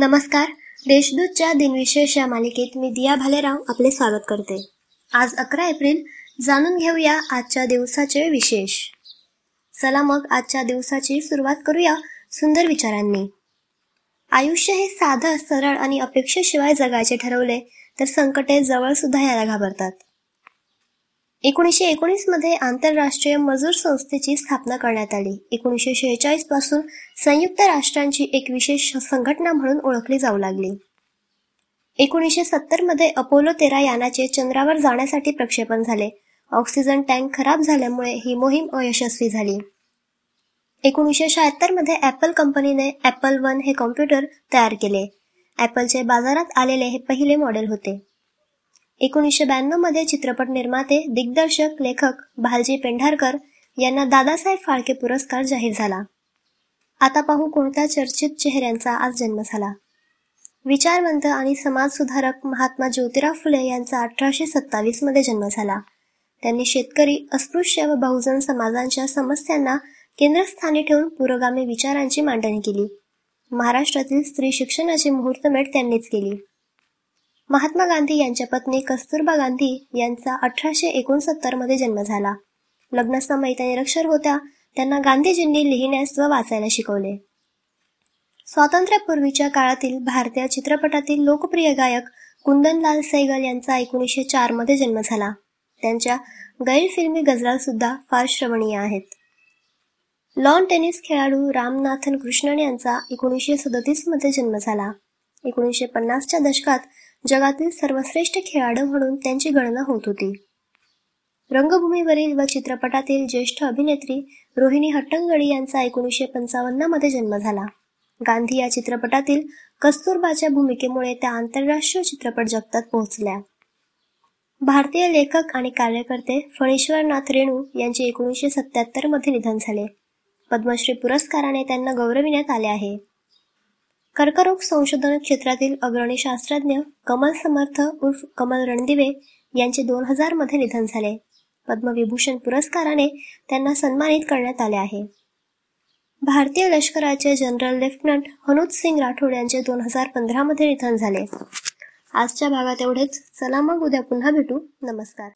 नमस्कार. देशदूतच्या दिनविशेष या मालिकेत मी दिया भालेराव आपले स्वागत करते. आज अकरा एप्रिल जाणून घेऊया आजच्या दिवसाचे विशेष. चला मग आजच्या दिवसाची सुरुवात करूया सुंदर विचारांनी. आयुष्य हे साधं सरळ आणि अपेक्षेशिवाय जगायचे ठरवले तर संकटे जवळ सुद्धा यायला घाबरतात. एकोणीसशे एकोणीसमध्ये आंतरराष्ट्रीय मजूर संस्थेची स्थापना करण्यात आली. एकोणीसशे शेहेचाळीसपासून संयुक्त राष्ट्रांची एक विशेष संघटना म्हणून ओळखली जाऊ लागली. एकोणीसशे सत्तरमध्ये अपोलो तेरा यानाचे चंद्रावर जाण्यासाठी प्रक्षेपण झाले. ऑक्सिजन टँक खराब झाल्यामुळे ही मोहीम अयशस्वी झाली. एकोणीसशे शहात्तरमध्ये ऍपल कंपनीने ऍपल वन हे कॉम्प्युटर तयार केले. ऍपलचे बाजारात आलेले हे पहिले मॉडेल होते. एकोणीसशे ब्याण्णवमध्ये चित्रपट निर्माते दिग्दर्शक लेखक भालजी पेंढारकर यांना दादासाहेब फाळके पुरस्कार जाहीर झाला. आता पाहू कोणत्या चर्चित चेहऱ्यांचा आज जन्म झाला. विचारवंत आणि समाजसुधारक महात्मा ज्योतिराव फुले यांचा अठराशे सत्तावीसमध्ये जन्म झाला. त्यांनी शेतकरी अस्पृश्य व बहुजन समाजांच्या समस्यांना केंद्रस्थानी ठेवून पुरोगामी विचारांची मांडणी केली. महाराष्ट्रातील स्त्री शिक्षणाची मुहूर्तमेढ त्यांनीच केली. महात्मा गांधी यांच्या पत्नी कस्तुरबा गांधी यांचा अठराशे एकोणसत्तरमध्ये जन्म झाला. लग्नसमयी त्या निरक्षर होत्या. त्यांना गांधीजींनी लिहिण्यास व वाचायला शिकवले. स्वातंत्र्यापूर्वीच्या काळातील भारतीय चित्रपटातील लोकप्रिय गायक कुंदनलाल सैगल यांचा एकोणीसशे चारमध्ये जन्म झाला. त्यांच्या गैरफिल्मी गजराल सुद्धा फार श्रवणीय आहेत. लॉन टेनिस खेळाडू रामनाथन कृष्णन यांचा एकोणीसशे सदतीसमध्ये जन्म झाला. एकोणीसशे पन्नासच्या दशकात जगातील सर्वश्रेष्ठ खेळाडू म्हणून त्यांची गणना होत होती. रंगभूमीवरील व चित्रपटातील ज्येष्ठ अभिनेत्री रोहिणी हट्टंगडी यांचा एकोणीसशे पंचावन्नमध्ये जन्म झाला. गांधी या चित्रपटातील कस्तुरबाच्या भूमिकेमुळे त्या आंतरराष्ट्रीय चित्रपट जगतात पोहोचल्या. भारतीय लेखक आणि कार्यकर्ते फणेश्वरनाथ रेणू यांचे एकोणीसशे सत्याहत्तरमध्ये निधन झाले. पद्मश्री पुरस्काराने त्यांना गौरविण्यात आले आहे. कर्करोग संशोधन क्षेत्रातील अग्रणी शास्त्रज्ञ कमल समर्थ उर्फ कमल रणदिवे यांचे दोन हजारमध्ये निधन झाले. पद्मविभूषण पुरस्काराने त्यांना सन्मानित करण्यात आले आहे. भारतीय लष्कराचे जनरल लेफ्टनंट हनुज सिंग राठोड यांचे दोन हजार पंधरा मध्ये निधन झाले. आजच्या भागात एवढेच. चला मग उद्या पुन्हा भेटू. नमस्कार.